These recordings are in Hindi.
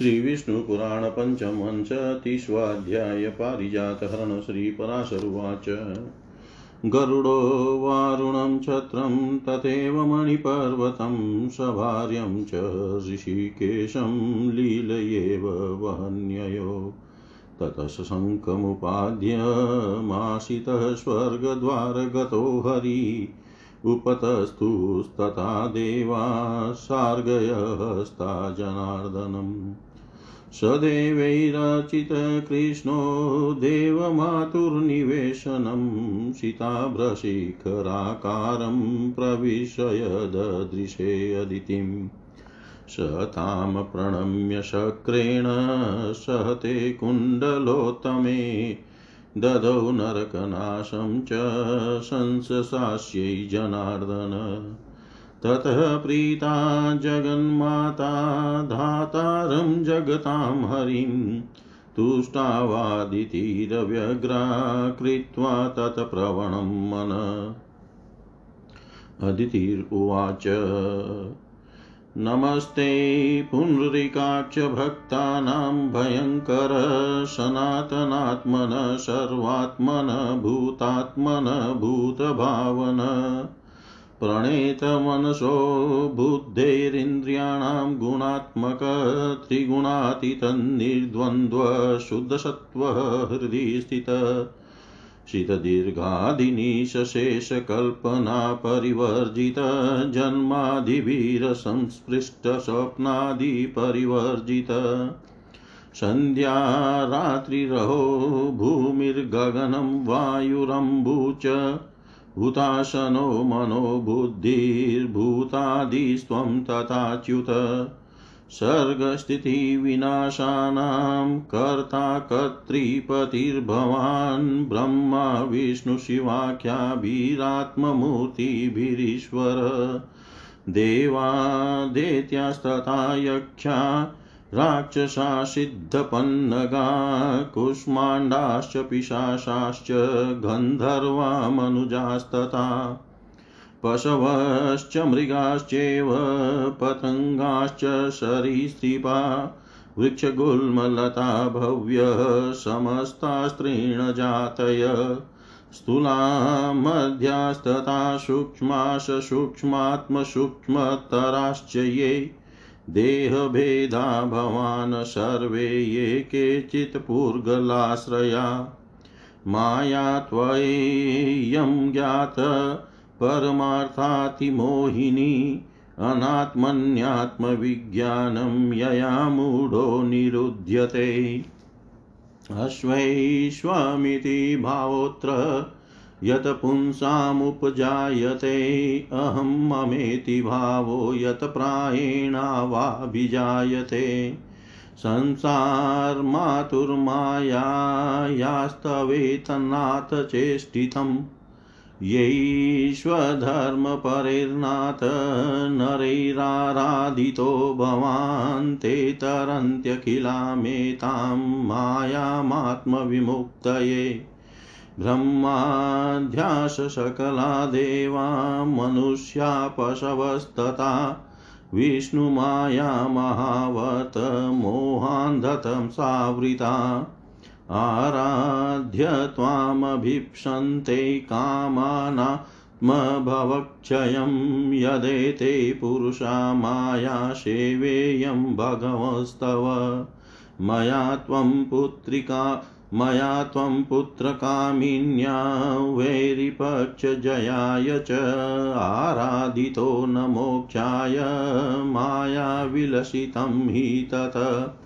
श्रीविष्णुपुराण पञ्चमंशतिष्वाध्याय पारिजातहरण श्रीपराशरुवाच गरुडो वारुणं छत्रं तथैव मणिपर्वतं सभार्यं च ऋषिकेशं लीलयेव वहन्ययो। ततः शङ्कमुपाद्यमाशितः स्वर्गद्वारगतो हरि। उपतस्थुस्तथा देवा सार्गयस्ता जनार्दनम् सदेवैरचितकृष्णो देवमातुर्निवेशनं सीताभ्रशिखराकारं प्रविशय ददृशे अदितिम् स तां प्रणम्य शक्रेण सहते कुण्डलोत्तमे ददौ नरकनाशं च संससास्यै जनार्दन। ततः प्रीता जगन्माता धातारं जगतां हरिं तुष्टावादितिरव्यग्रा कृत्वा तत्प्रवणं मन। अदितिरुवाच नमस्ते पुनरिकाक्षभक्तानां भयङ्कर सनातनात्मन, सर्वात्मन, भूतात्मन, भूतभावन। प्रणेतमनसो बुद्धेरिन्द्रियाणां गुणात्मक त्रिगुणातीतन्निर्द्वन्द्वशुद्धसत्त्वः हृदि स्थित शीतदीर्घादिनिशेषकल्पना परिवर्जित सन्ध्या रात्रिरहो भूमिर्गगनं वायुरम्बु च हुताशनो मनो बुद्धिर्भूतादिस्त्वं तथाच्युत। सर्गस्थितिविनाशानां कर्ता कर्तृपतिर्भवान् ब्रह्मा विष्णुशिवाख्याभिरात्ममूर्तिभिरीश्वर देवादेत्यास्तथा यक्षा राक्षसा सिद्धपन्नगा कुष्माण्डाश्च पिशाशाश्च गन्धर्वा मनुजास्तथा पशवश्च मृगाश्चैव पतङ्गाश्च सरीसृपा वृक्षगुल्मलता भव्यः समस्तास्त्रीणजातय स्थूला मध्यास्तथा सूक्ष्माश सूक्ष्मात्मसूक्ष्मतराश्च ये देहभेदा भवान् सर्वे ये केचित् पूर्गलाश्रया। माया त्वय्यं ज्ञात परमार्थातिमोहिनी अनात्मन्यात्मविज्ञानं यया मूढो निरुध्यते। अश्वैष्वमिति भावोऽत्र यत् पुंसामुपजायते अहं ममेति भावो यत् प्रायेणावाभिजायते। संसारमातुर्मायायास्तवेतन्नाथ चेष्टितम् यैश्वधर्मपरेर्नाथ नरैराराधितो भवान् ते तरन्त्यखिलामेतां मायामात्मविमुक्तये। ब्रह्माध्यास सकला देवा मनुष्या पशवस्तथा विष्णुमाया महावत मोहान्धतं सावृता आराध्य त्वामभीप्सन्ते कामानात्मभवक्षयं यदेते पुरुषा माया सेवेयं भगवस्तव मया त्वं पुत्रिका मया त्वं पुत्रकामिन्या वैरिपक्षजयाय च आराधितो न मोक्षाय मायाविलसितं हि तत्।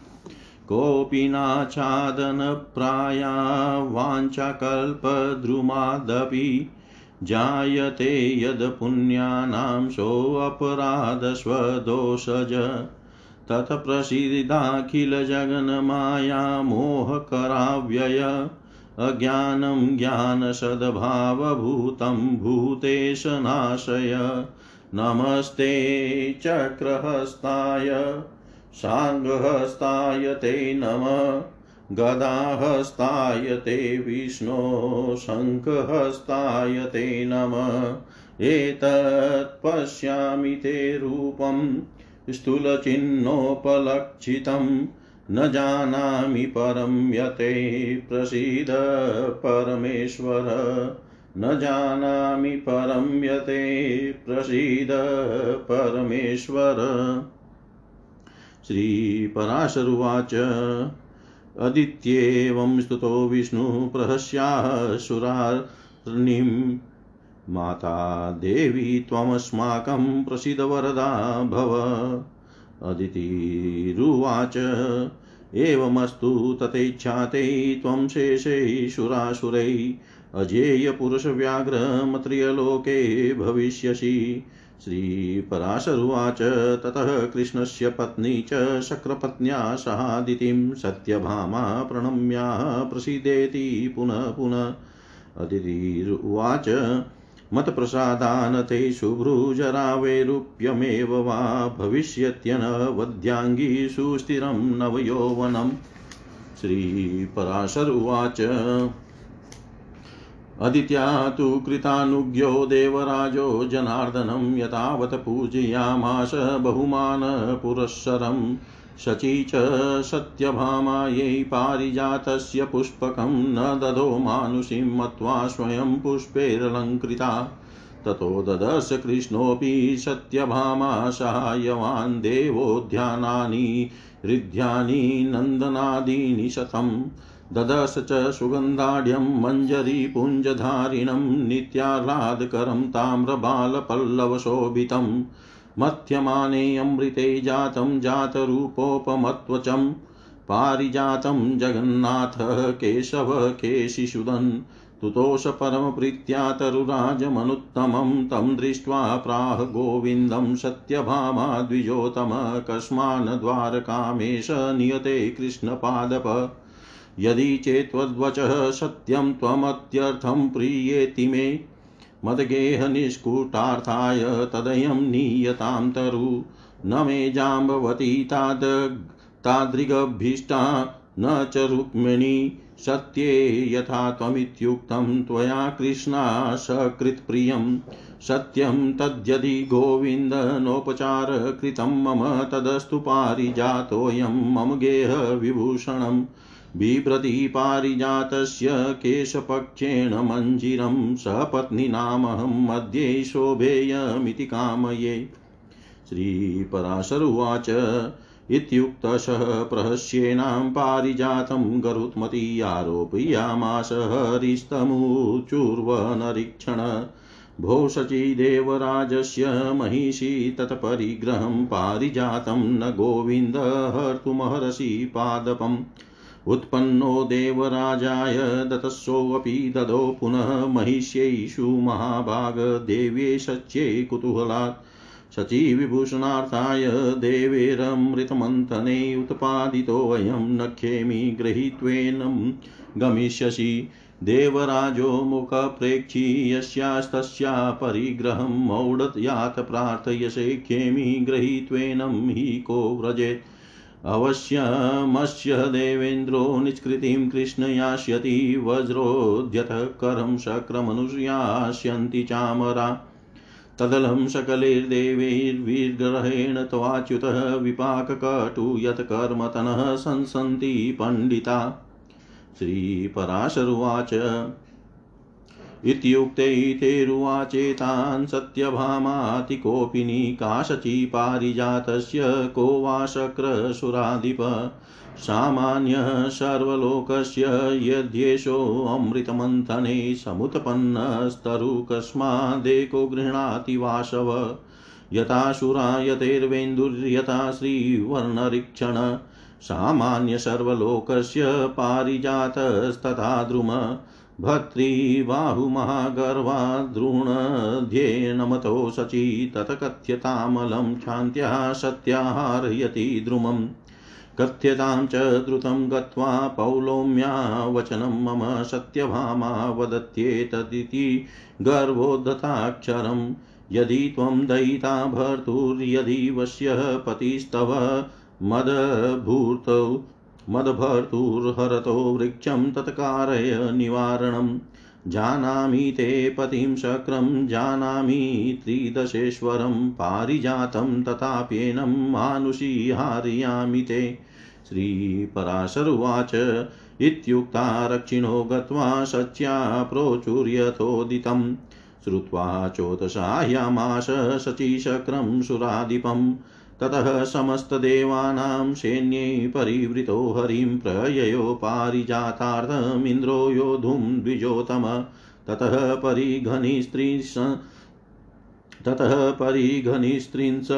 कोऽपि नाच्छादनप्राया वाञ्छाकल्पद्रुमादपि जायते यद्पुण्यानां सोऽपराधस्वदोषज। तत्प्रसीदाखिलजगन्माया मोहकराव्यय अज्ञानं ज्ञानसद्भावभूतं भूतेश नाशय। नमस्ते चक्रहस्ताय, साङ्गहस्ताय ते नमः। गदाहस्ताय ते विष्णो, शङ्खहस्ताय ते नमः। एतत् पश्यामि ते रूपं स्थूलचिह्नोपलक्षितं न जानामि परं यते प्रसीद परमेश्वर। न जानामि परं यते प्रसीद परमेश्वर। श्रीपराशरुवाच। अदित्येवं स्तुतो विष्णुः प्रहस्याः सुरार्णिं माता देवी त्वमस्माकं प्रसीदवरदा भव। अदितिरुवाच, एवमस्तु तथैच्छाते त्वं शेषैशुरासुरै अजेयपुरुषव्याघ्रमत्रियलोके भविष्यसि। श्रीपराशरुवाच, ततः कृष्णस्य पत्नी च शक्रपत्न्या सहादितिं सत्यभामा प्रणम्या प्रसीदेति पुनः पुनः। अदितिरुवाच मत्प्रसादान् ते शुभ्रुजरावैरूप्यमेव वा भविष्यत्यनवद्याङ्गी सुस्थिरं नवयौवनम् श्रीपराशर उवाच अदित्या तु कृतानुज्ञो देवराजो जनार्दनं यतावत् पूजयामास बहुमानपुरःसरम्। शची च सत्यभामायै पारिजातस्य पुष्पकं न ददो मानुषीं मत्वा स्वयं पुष्पैरलङ्कृता। ततो ददश कृष्णोऽपि सत्यभामा सहायवान् देवोद्यानानि हृद्यानि, नन्दनादीनि शतम्। ददश च सुगन्धाढ्यं मञ्जरीपुञ्जधारिणं नित्याह्लादकरं, ताम्रबालपल्लवशोभितम्। मथ्यमाने अमृते जातं जातरूपोपमत्वचं पारिजातं जगन्नाथः केशव केशिषुदन् तुतोष परमप्रीत्या तरुराजमनुत्तमं तं दृष्ट्वा प्राह गोविन्दं सत्यभामा द्विजोतम कस्मान् द्वारकामेश नियते कृष्णपादप। यदि चेत्त्वद्वचः सत्यं त्वमत्यर्थं प्रीयेति मे मदगेहनिष्कुटार्थाय तदयं नीयतां तरु न मे जाम्बवती ताद तादृगभीष्टा न च रुक्मिणी सत्ये यथा त्वमित्युक्तं त्वया कृष्णा सकृत्प्रियं सत्यं तद्यदि गोविन्दनोपचारकृतं मम तदस्तु पारिजातोऽयं मम गेहविभूषणम्। बिभ्रति पारिजातस्य केशपक्षेण मञ्जिरं सपत्नीनामहं मध्ये शोभेयमिति कामये। श्रीपराशरुवाच इत्युक्तशः प्रहस्येनां पारिजातं गरुत्मती आरोपयामास हरिस्तमुचूर्वनरीक्षण। भो शचीदेवराजस्य महिषी तत्परिग्रहं पारिजातं न गोविन्द हर्तुमहर्षि पादपम् उत्पन्नो देवराजाय दतस्सोऽपि ददो पुनः महिष्यैषु महाभागदेव्ये सच्ये कुतूहलात्। शचीविभूषणार्थाय देवेरमृतमन्थने उत्पादितोऽयं न खेमि गृहीत्वेनं गमिष्यसि। देवराजो मुखप्रेक्षी यस्यास्तस्या परिग्रहं मौढयात् प्रार्थयसे खेमि गृहीत्वेनं हि को व्रजेत्। अवश्यमस्य देवेन्द्रो निष्कृतिं कृष्ण यास्यति वज्रोद्यत करं शक्रमनुयास्यन्ति चामरा। तदलं सकलैर्देवैर्विग्रहेण त्वाच्युतः विपाककटु यत्कर्मतनः संसन्ति पण्डिता। श्रीपराशरुवाच इत्युक्ते तेरुवाचेतान् सत्यभामातिकोपिनी काशची पारिजातस्य को वा शक्रसुराधिप। सामान्यः सर्वलोकस्य यद्येषोऽमृतमन्थने समुत्पन्नस्तरु कस्मादेको गृह्णाति वाशव यथाशुरा यतेर्वेन्दुर्यथा श्रीवर्णरीक्षण। सामान्य सर्वलोकस्य पारिजातस्तथा द्रुम भर्तृबाहुमहागर्वाद्रुणध्येनमतो शची तत्कथ्यतामलं क्षान्त्या सत्याहारयति द्रुमम् कथ्यतां च द्रुतं गत्वा पौलोम्या वचनं मम सत्यभामा वदत्येतदिति गर्वोद्धताक्षरम् यदि त्वं दयिता भर्तुर्यदि वश्यः पतिस्तव मदभूतौ मदभर्तुर्हरतो वृक्षं तत्कारय निवारणम् जानामि ते पतिं शक्रं, जानामि त्रिदशेश्वरं, पारिजातं तथाप्येनं मानुषी हारयामि ते। श्रीपराशरुवाच इत्युक्ता रक्षिणो गत्वा सच्या प्रोचुर्यथोदितम् श्रुत्वा चोतसाह्यामाश शचीशक्रं सुराधिपम् ततः समस्तदेवानां सैन्यै परिवृतो हरिं प्रययो पारिजातार्थमिन्द्रो योधुं द्विजोतम। ततः परिघनिस्त्रीश ततः परिघनिस्त्रिंस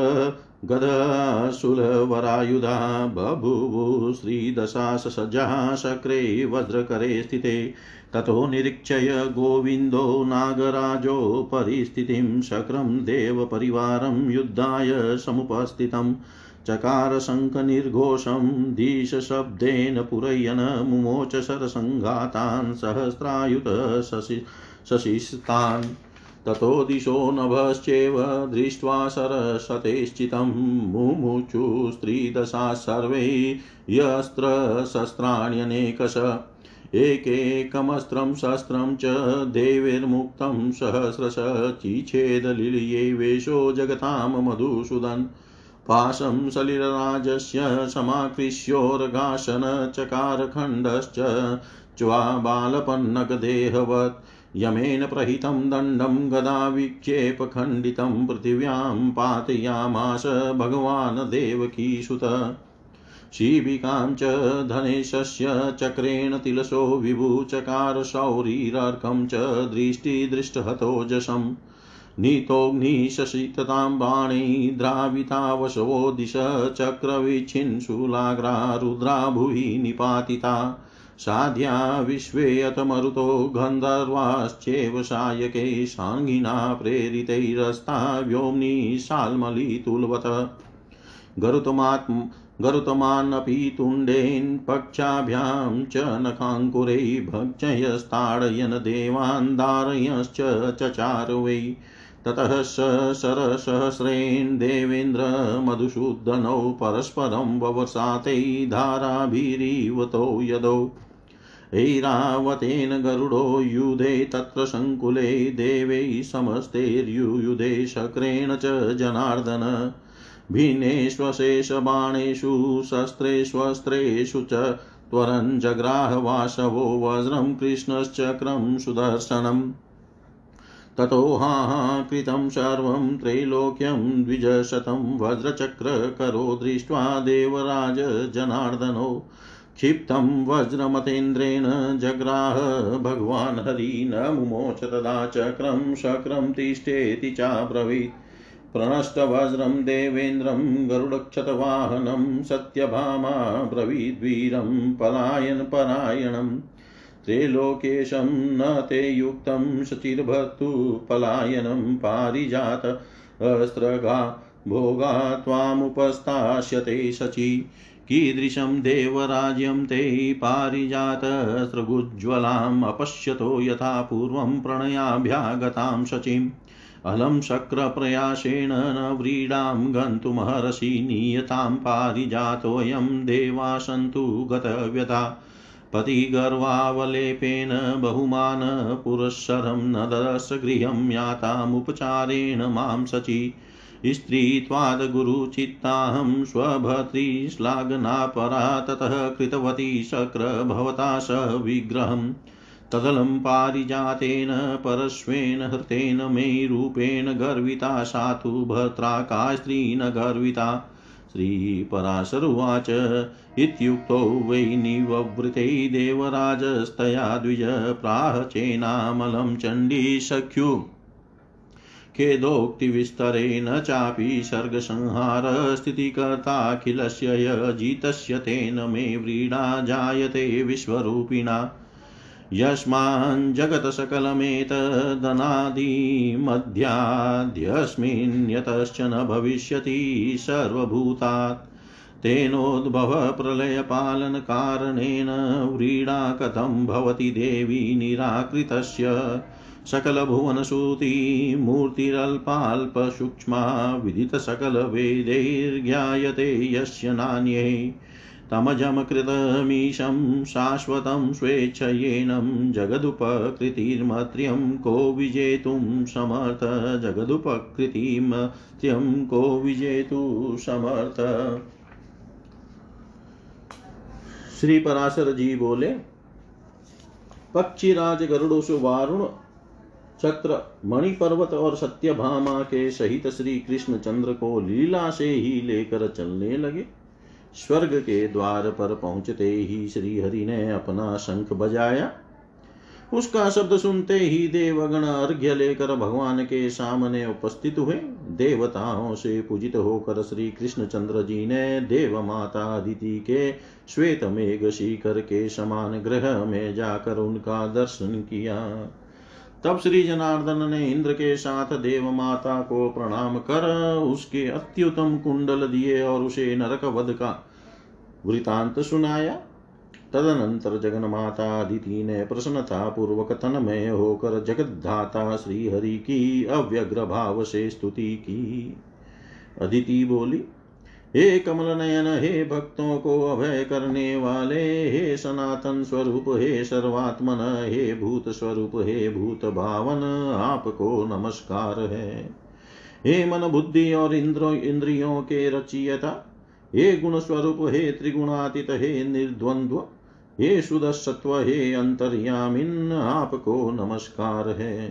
गदशूलवरायुधा बभूवु श्रीदशाससज्जः शक्रे वज्रकरे स्थिते। ततो निरीक्षय गोविन्दो नागराजो परिस्थितिं शक्रं देवपरिवारं युद्धाय समुपस्थितम् चकार शङ्खनिर्घोषं धीशशब्देन पुरयन मुमोच शरसङ्घातान् सहस्रायुत शशि, शशिस्तान्। ततो दिशो नभश्चेव दृष्ट्वा सरसतेश्चितं मुमुचु स्त्रीदशा सर्वै यस्त्रशस्त्राण्यनेकश एकैकमस्त्रं शस्त्रं च देवैर्मुक्तं सहस्रश चिच्छेदलिलये वेशो जगतां मधुसूदन्। पाशं सलिलराजस्य समाकृष्योर्गाशन चकारखण्डश्च च्वाबालपन्नगदेहवत् यमेन प्रहितं दण्डं गदाविक्षेपखण्डितं पृथिव्यां पातयामास भगवान् देवकीसुत। शिबिकां च धनेशस्य चक्रेण तिलशो विभुचकार शौरीरर्कं च दृष्टिदृष्टहतोजसम् नीतोऽग्निशशिततां बाणै द्रावितावशवो दिश चक्रविच्छिन्शूलाग्रा रुद्रा भुवि निपातिता साध्या विश्वेऽथ मरुतो गन्धर्वाश्चैव सायके साङ्गिना प्रेरितैरस्ता व्योम्नि शाल्मलितुल्वत। गरुतमात्म गरुतमानपि तुण्डेन पक्षाभ्यां च नखाङ्कुरै भक्षयस्ताडयन् देवान् धारयश्च चचार वै ततः स शरसहस्रेण देवेन्द्रमधुसूदनौ परस्परं ववसातै धाराभिरीवतो यदौ। ऐरावतेन गरुडो युधे तत्र सङ्कुले देवै समस्तैर्युयुधे शक्रेण च जनार्दन। भिन्नेष्वशेषबाणेषु, शस्त्रेष्वस्त्रेषु च त्वरञ्जग्राहवासवो वज्रं कृष्णश्चक्रं सुदर्शनम्। ततो हा कृतं सर्वं त्रैलोक्यं द्विजशतं वज्रचक्रकरो दृष्ट्वा देवराज क्षिप्तं वज्रमतेन्द्रेण जग्राह भगवान् हरि न मुमोच तदा चक्रं शक्रं तिष्ठेति चाब्रवीत्। प्रणष्टवज्रं देवेन्द्रं गरुडक्षतवाहनं सत्यभामा ब्रवीद्वीरं पलायनपरायणम् त्रैलोकेशं न ते युक्तं शचिर्भर्तु पलायनं पारिजात अस्त्रगा भोगा त्वामुपस्थास्यते शची। कीदृशं देवराज्यं ते पारिजातस्रगुज्ज्वलाम् अपश्यतो यथा पूर्वं प्रणयाभ्यागतां शचीम्। अलं शक्रप्रयासेन न व्रीडां गन्तुमहर्षि नीयतां पारिजातोऽयं देवा सन्तु गतव्यता पतिगर्वावलेपेन बहुमानपुरःसरं न ददर्श गृहं यातामुपचारेण माँ शची स्त्रीत्वाद्गुरुचित्ताहं स्वभर्तृश्लाघनापरा ततः कृतवती शक्र भवता स विग्रहम्। तदलं पारिजातेन परश्वेन हृतेन मे रूपेण गर्विता सा तु भर्त्रा का स्त्री न गर्विता श्रीपराशरुवाच इत्युक्तो वै निववृते देवराजस्तया द्विज प्राह चेनामलं चण्डीसख्यु खेदोक्तिविस्तरेण चापि सर्गसंहारस्थितिकर्ताखिलस्य यजितस्य तेन मे व्रीडा जायते विश्वरूपिणा। यस्माञ्जगत्सकलमेतदनादिमध्याद्यस्मिन् यतश्च न भविष्यति सर्वभूतात्। तेनोद्भवप्रलयपालनकारणेन व्रीडा कथं भवति देवी निराकृतस्य। सकलभुवनश्रुतिमूर्तिरल्पाल्पसूक्ष्मा विदितसकलवेदैर्ज्ञायते यस्य नान्ये। तमजमकृतमीशं शाश्वतं स्वेच्छयेनं जगदुपकृतिर्मत्र्यं को विजेतुं समर्थ। जगदुपकृतिमत्यं को विजेतु समर्थ। श्री पराशर जी बोले, पक्षीराज गरुड़ वारुण, चक्र मणि पर्वत और सत्यभामा के सहित श्री कृष्ण चंद्र को लीला से ही लेकर चलने लगे। स्वर्ग के द्वार पर पहुँचते ही श्री हरि ने अपना शंख बजाया। उसका शब्द सुनते ही देवगण अर्घ्य लेकर भगवान के सामने उपस्थित हुए। देवताओं से पूजित होकर श्री कृष्ण चंद्र जी ने देव माता अदिति के श्वेत मेघ शिखर के समान ग्रह में जाकर उनका दर्शन किया। तब श्री जनार्दन ने इंद्र के साथ देव माता को प्रणाम कर उसके अत्युतम कुंडल दिए और उसे नरक वध का वृतांत सुनाया। तदनंतर जगन माता अदिति ने प्रसन्नता पूर्वक तनमय होकर जगद्धाता श्री हरि की अव्यग्र भाव से स्तुति की। अदिति बोली हे कमल नयन हे भक्तों को अभय करने वाले, हे सनातन स्वरूप, हे सर्वात्मन, हे भूत स्वरूप, हे भूत भावन, आपको नमस्कार है। हे मन बुद्धि और इंद्र, इंद्रियों के रचियता, हे गुण स्वरूप, हे त्रिगुणातीत, हे निर्द्वंद्व, हे सुदसत्व हे अंतर्यामिन, आपको नमस्कार है।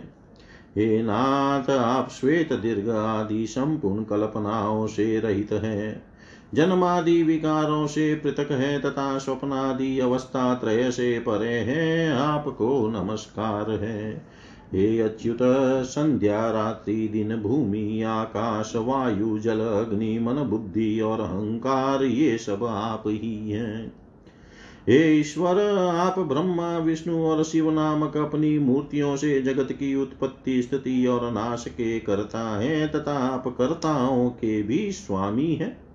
हे नाथ, आप श्वेत दीर्घ आदि संपूर्ण कल्पनाओं से रहित है। जन्मादि विकारों से पृथक है तथा स्वप्नादि अवस्था त्रय से परे है, आपको नमस्कार है। हे अच्युत, संध्या, रात्रि, दिन, भूमि, आकाश, वायु, जल, अग्नि, मन, बुद्धि और अहंकार, ये सब आप ही हैं। हे ईश्वर, आप ब्रह्मा, विष्णु और शिव नामक अपनी मूर्तियों से जगत की उत्पत्ति, स्थिति और नाश के करता है तथा आप कर्ताओं के भी स्वामी हैं।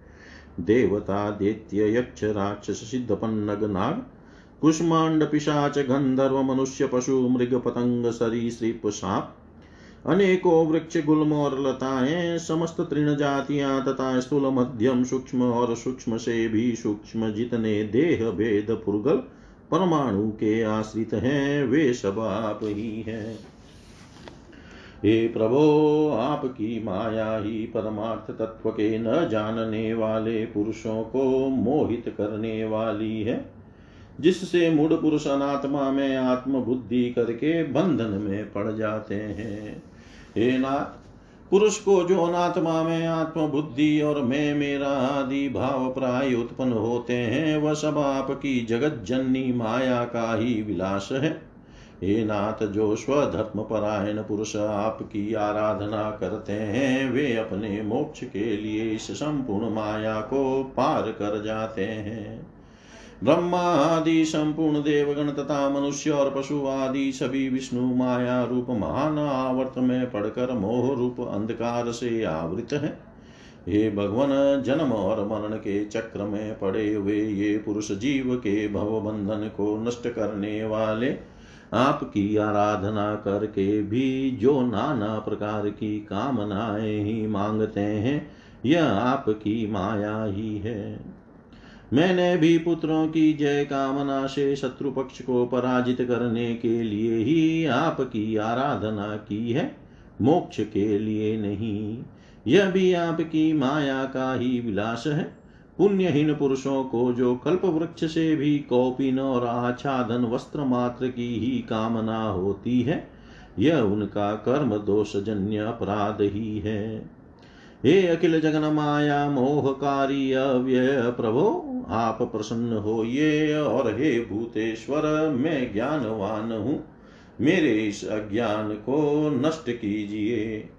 देवता दैत्य यक्ष राक्षस सिद्ध पन्नग नाग कुष्मांड पिशाच गंधर्व मनुष्य पशु मृग पतंग सरीसृप साप। अनेकों वृक्ष गुल्म और लताएँ समस्त तृण जातियाँ तथा स्थूल मध्यम सूक्ष्म और सूक्ष्म से भी सूक्ष्म जितने देह भेद पुर्गल परमाणु के आश्रित हैं, वे सब आप ही हैं। हे प्रभो, आपकी माया ही परमार्थ तत्व के न जानने वाले पुरुषों को मोहित करने वाली है, जिससे मूड पुरुष अनात्मा में आत्म बुद्धि करके बंधन में पड़ जाते हैं। हे नाथ, पुरुष को जो अनात्मा में आत्म बुद्धि और मैं मेरा आदि भाव प्राय उत्पन्न होते हैं, वह सब आपकी जगत जननी माया का ही विलास है। हे नाथ, जो स्वधर्म परायण पुरुष आपकी आराधना करते हैं, वे अपने मोक्ष के लिए इस संपूर्ण माया को पार कर जाते हैं। ब्रह्मा आदि संपूर्ण देवगण तथा मनुष्य और पशु आदि सभी विष्णु माया रूप महान आवर्त में पढ़कर मोह रूप अंधकार से आवृत है। हे भगवान, जन्म और मरण के चक्र में पड़े हुए ये पुरुष जीव के भव बंधन को नष्ट करने वाले आपकी आराधना करके भी जो नाना प्रकार की कामनाएँ ही मांगते हैं, यह आपकी माया ही है। मैंने भी पुत्रों की जय कामना से शत्रु पक्ष को पराजित करने के लिए ही आपकी आराधना की है, मोक्ष के लिए नहीं। यह भी आपकी माया का ही विलास है। पुण्यहीन पुरुषों को जो कल्प वृक्ष से भी कौपिन और आच्छादन वस्त्र मात्र की ही कामना होती है, यह उनका कर्म दोषजन्य अपराध ही है। हे अखिल जगन माया, मोहकारी, अव्यय प्रभो, आप प्रसन्न होइए और हे भूतेश्वर, मैं ज्ञानवान हूँ। मेरे इस अज्ञान को नष्ट कीजिए।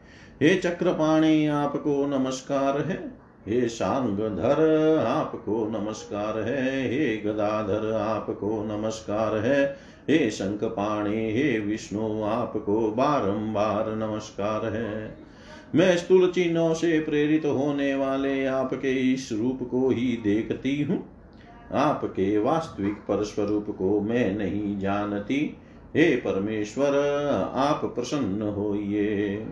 हे चक्रपाणी, आपको नमस्कार है। हे शांगधर आपको नमस्कार है। हे गदाधर, आपको नमस्कार है। हे शंखपाणी, हे विष्णु, आपको बारंबार नमस्कार है। मैं स्थूल चिन्हों से प्रेरित होने वाले आपके इस रूप को ही देखती हूँ। आपके वास्तविक परस्वरूप को मैं नहीं जानती। हे परमेश्वर, आप प्रसन्न होइए।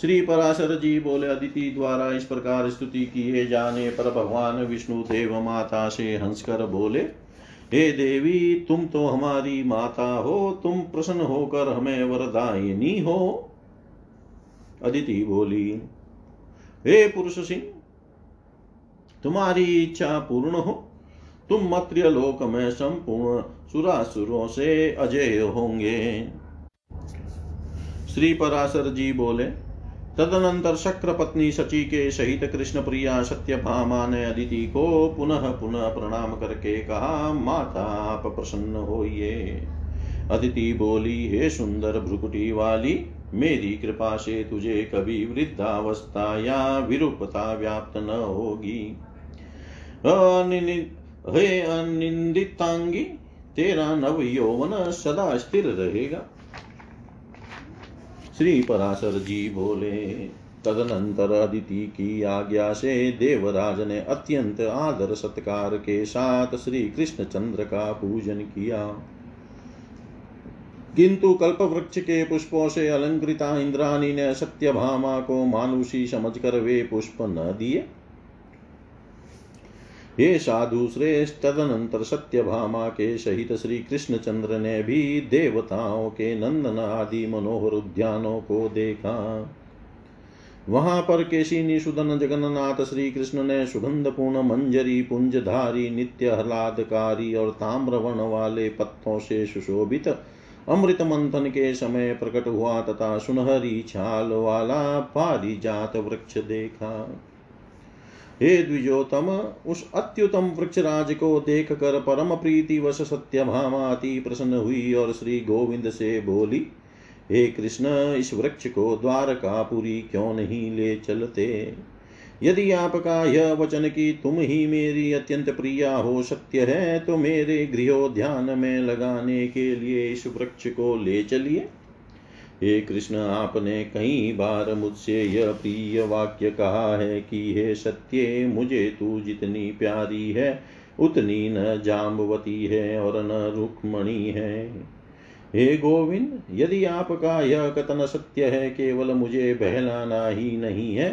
श्री पराशर जी बोले, अदिति द्वारा इस प्रकार स्तुति किए जाने पर भगवान विष्णु देव माता से हंसकर बोले, हे देवी, तुम तो हमारी माता हो, तुम प्रसन्न होकर हमें वरदायिनी हो। अदिति बोली, हे पुरुष सिंह, तुम्हारी इच्छा पूर्ण हो। तुम मत्र्य लोक में संपूर्ण सुरासुरों से अजय होंगे। श्री पराशर जी बोले तदनंतर शक्र पत्नी सची के सहित कृष्ण प्रिया सत्यभामा ने अदिति को पुनः पुनः प्रणाम करके कहा, माता, आप प्रसन्न होइए। अदिति बोली, हे सुंदर भ्रुकुटी वाली, मेरी कृपा से तुझे कभी वृद्धावस्था या विरूपता व्याप्त न होगी। हे अनिंदितांगी तेरा नव यौवन सदा स्थिर रहेगा। श्री पराशर जी बोले तदनंतर अदिति की आज्ञा से देवराज ने अत्यंत आदर सत्कार के साथ श्री कृष्ण चंद्र का पूजन किया। किंतु कल्प वृक्ष के पुष्पों से अलंकृता इंद्राणी ने सत्यभामा को मानुषी समझकर वे पुष्प न दिए। हे साधु श्रेष्ठ तदनंतर सत्यभामा के सहित श्री कृष्णचंद्र ने भी देवताओं के नंदन आदि मनोहर उद्यानों को देखा। वहाँ पर केशी सुदन जगन्नाथ श्री कृष्ण ने सुगंध पूर्ण मंजरी, पुंजधारी नित्य ह्लादकारी और ताम्रवर्ण वाले पत्तों से सुशोभित अमृत मंथन के समय प्रकट हुआ तथा सुनहरी छाल वाला पारिजात वृक्ष देखा। हे द्विजोतम, उस अत्युतम वृक्षराज को देख कर परम प्रीति वश सत्यभामा अति प्रसन्न हुई और श्री गोविंद से बोली, हे कृष्ण, इस वृक्ष को द्वारकापुरी क्यों नहीं ले चलते? यदि आपका यह वचन कि तुम ही मेरी अत्यंत प्रिया हो सत्य है तो मेरे गृहोध्यान में लगाने के लिए इस वृक्ष को ले चलिए। हे कृष्ण, आपने कई बार मुझसे यह प्रिय वाक्य कहा है कि हे सत्य, मुझे तू जितनी प्यारी है, उतनी न जाम्बवती है और न रुक्मणी है। हे गोविंद, यदि आपका यह कथन सत्य है, केवल मुझे बहलाना ही नहीं है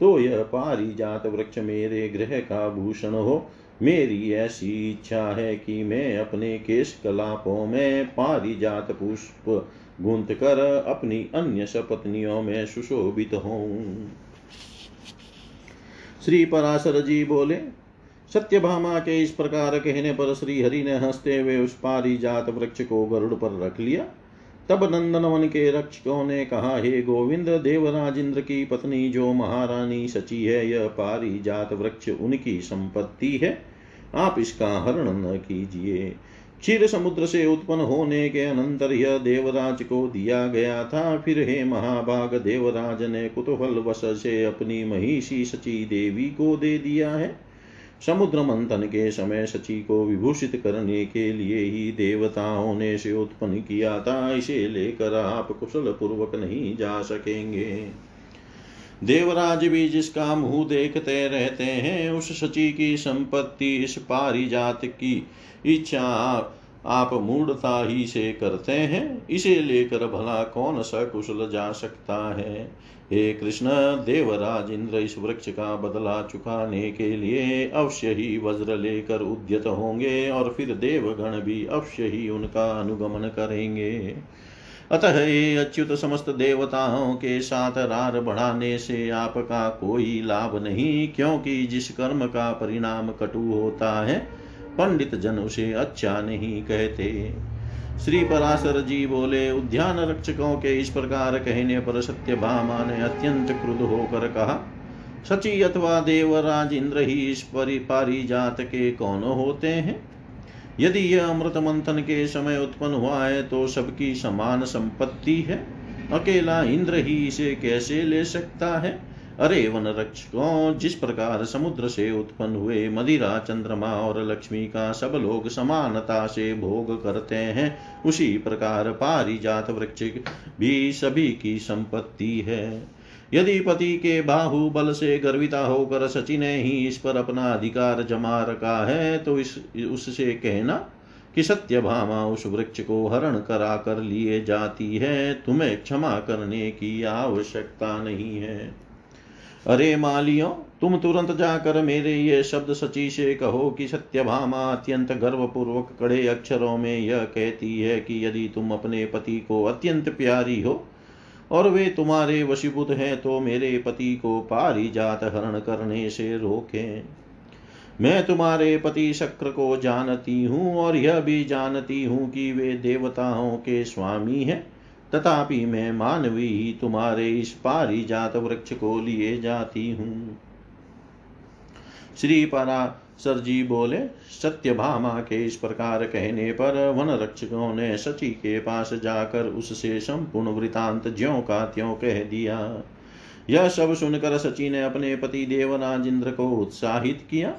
तो यह पारिजात वृक्ष मेरे ग्रह का भूषण हो। मेरी ऐसी इच्छा है कि मैं अपने केश कलापों में पारिजात पुष्प गूंथ कर अपनी अन्य सपत्नियों में सुशोभित हूँ श्री पराशर जी बोले, सत्यभामा के इस प्रकार कहने पर श्री हरि ने हँसते हुए उस पारिजात वृक्ष को गरुड़ पर रख लिया। तब नंदनवन के रक्षकों ने कहा, हे गोविंद देवराज इंद्र की पत्नी जो महारानी सची है, यह पारिजात वृक्ष उनकी संपत्ति है। आप इसका हरण न कीजिए। क्षीर समुद्र से उत्पन्न होने के अनंतर यह देवराज को दिया गया था। फिर हे महाभाग, देवराज ने कुतूहल वश से अपनी महिषी सची देवी को दे दिया है। समुद्र मंथन के समय सची को विभूषित करने के लिए ही देवताओं ने से उत्पन्न किया था। इसे लेकर आप कुशल पूर्वक नहीं जा सकेंगे। देवराज भी जिसका मुँह देखते रहते हैं, उस सची की संपत्ति, इस पारिजात की इच्छा आप मूढ़ता ही से करते हैं। इसे लेकर भला कौन सा कुशल जा सकता है? हे कृष्ण, देवराज इंद्र इस वृक्ष का बदला चुकाने के लिए अवश्य ही वज्र लेकर उद्यत होंगे और फिर देवगण भी अवश्य ही उनका अनुगमन करेंगे। अतः ये अच्युत समस्त देवताओं के साथ रार बढ़ाने से आपका कोई लाभ नहीं, क्योंकि जिस कर्म का परिणाम कटु होता है, पंडित जन उसे अच्छा नहीं कहते। श्री पराशर जी बोले, उद्यान रक्षकों के इस प्रकार कहने पर सत्य भामा ने अत्यंत क्रुद्ध होकर कहा, सची अथवा देवराज इंद्र ही इस परिपारी जात के कौन होते हैं? यदि यह अमृत मंथन के समय उत्पन्न हुआ है तो सबकी समान संपत्ति है। अकेला इंद्र ही इसे कैसे ले सकता है? अरे वन रक्षकों जिस प्रकार समुद्र से उत्पन्न हुए मदिरा, चंद्रमा और लक्ष्मी का सब लोग समानता से भोग करते हैं, उसी प्रकार पारिजात वृक्ष भी सभी की संपत्ति है। यदि पति के बाहुबल से गर्विता होकर सची ने ही इस पर अपना अधिकार जमा रखा है तो इस, उससे कहना कि सत्य भामा उस वृक्ष को हरण करा कर लिए जाती है, तुम्हें क्षमा करने की आवश्यकता नहीं है। अरे मालियों, तुम तुरंत जाकर मेरे ये शब्द सची से कहो कि सत्यभामा अत्यंत गर्वपूर्वक कड़े अक्षरों में यह कहती है कि यदि तुम अपने पति को अत्यंत प्यारी हो और वे तुम्हारे वशीभूत हैं तो मेरे पति को पारी जात हरण करने से रोकें। मैं तुम्हारे पति शक्र को जानती हूँ और यह भी जानती हूँ कि वे देवताओं के स्वामी हैं। तथापि मैं मानवी ही तुम्हारे इस पारिजात वृक्ष को लिए जाती हूँ। श्री पराशर जी बोले, सत्य भामा के इस प्रकार कहने पर वन रक्षकों ने सची के पास जाकर उससे संपूर्ण वृतांत ज्यो का त्यों कह दिया। यह सब सुनकर सची ने अपने पति देवराज इंद्र को उत्साहित किया।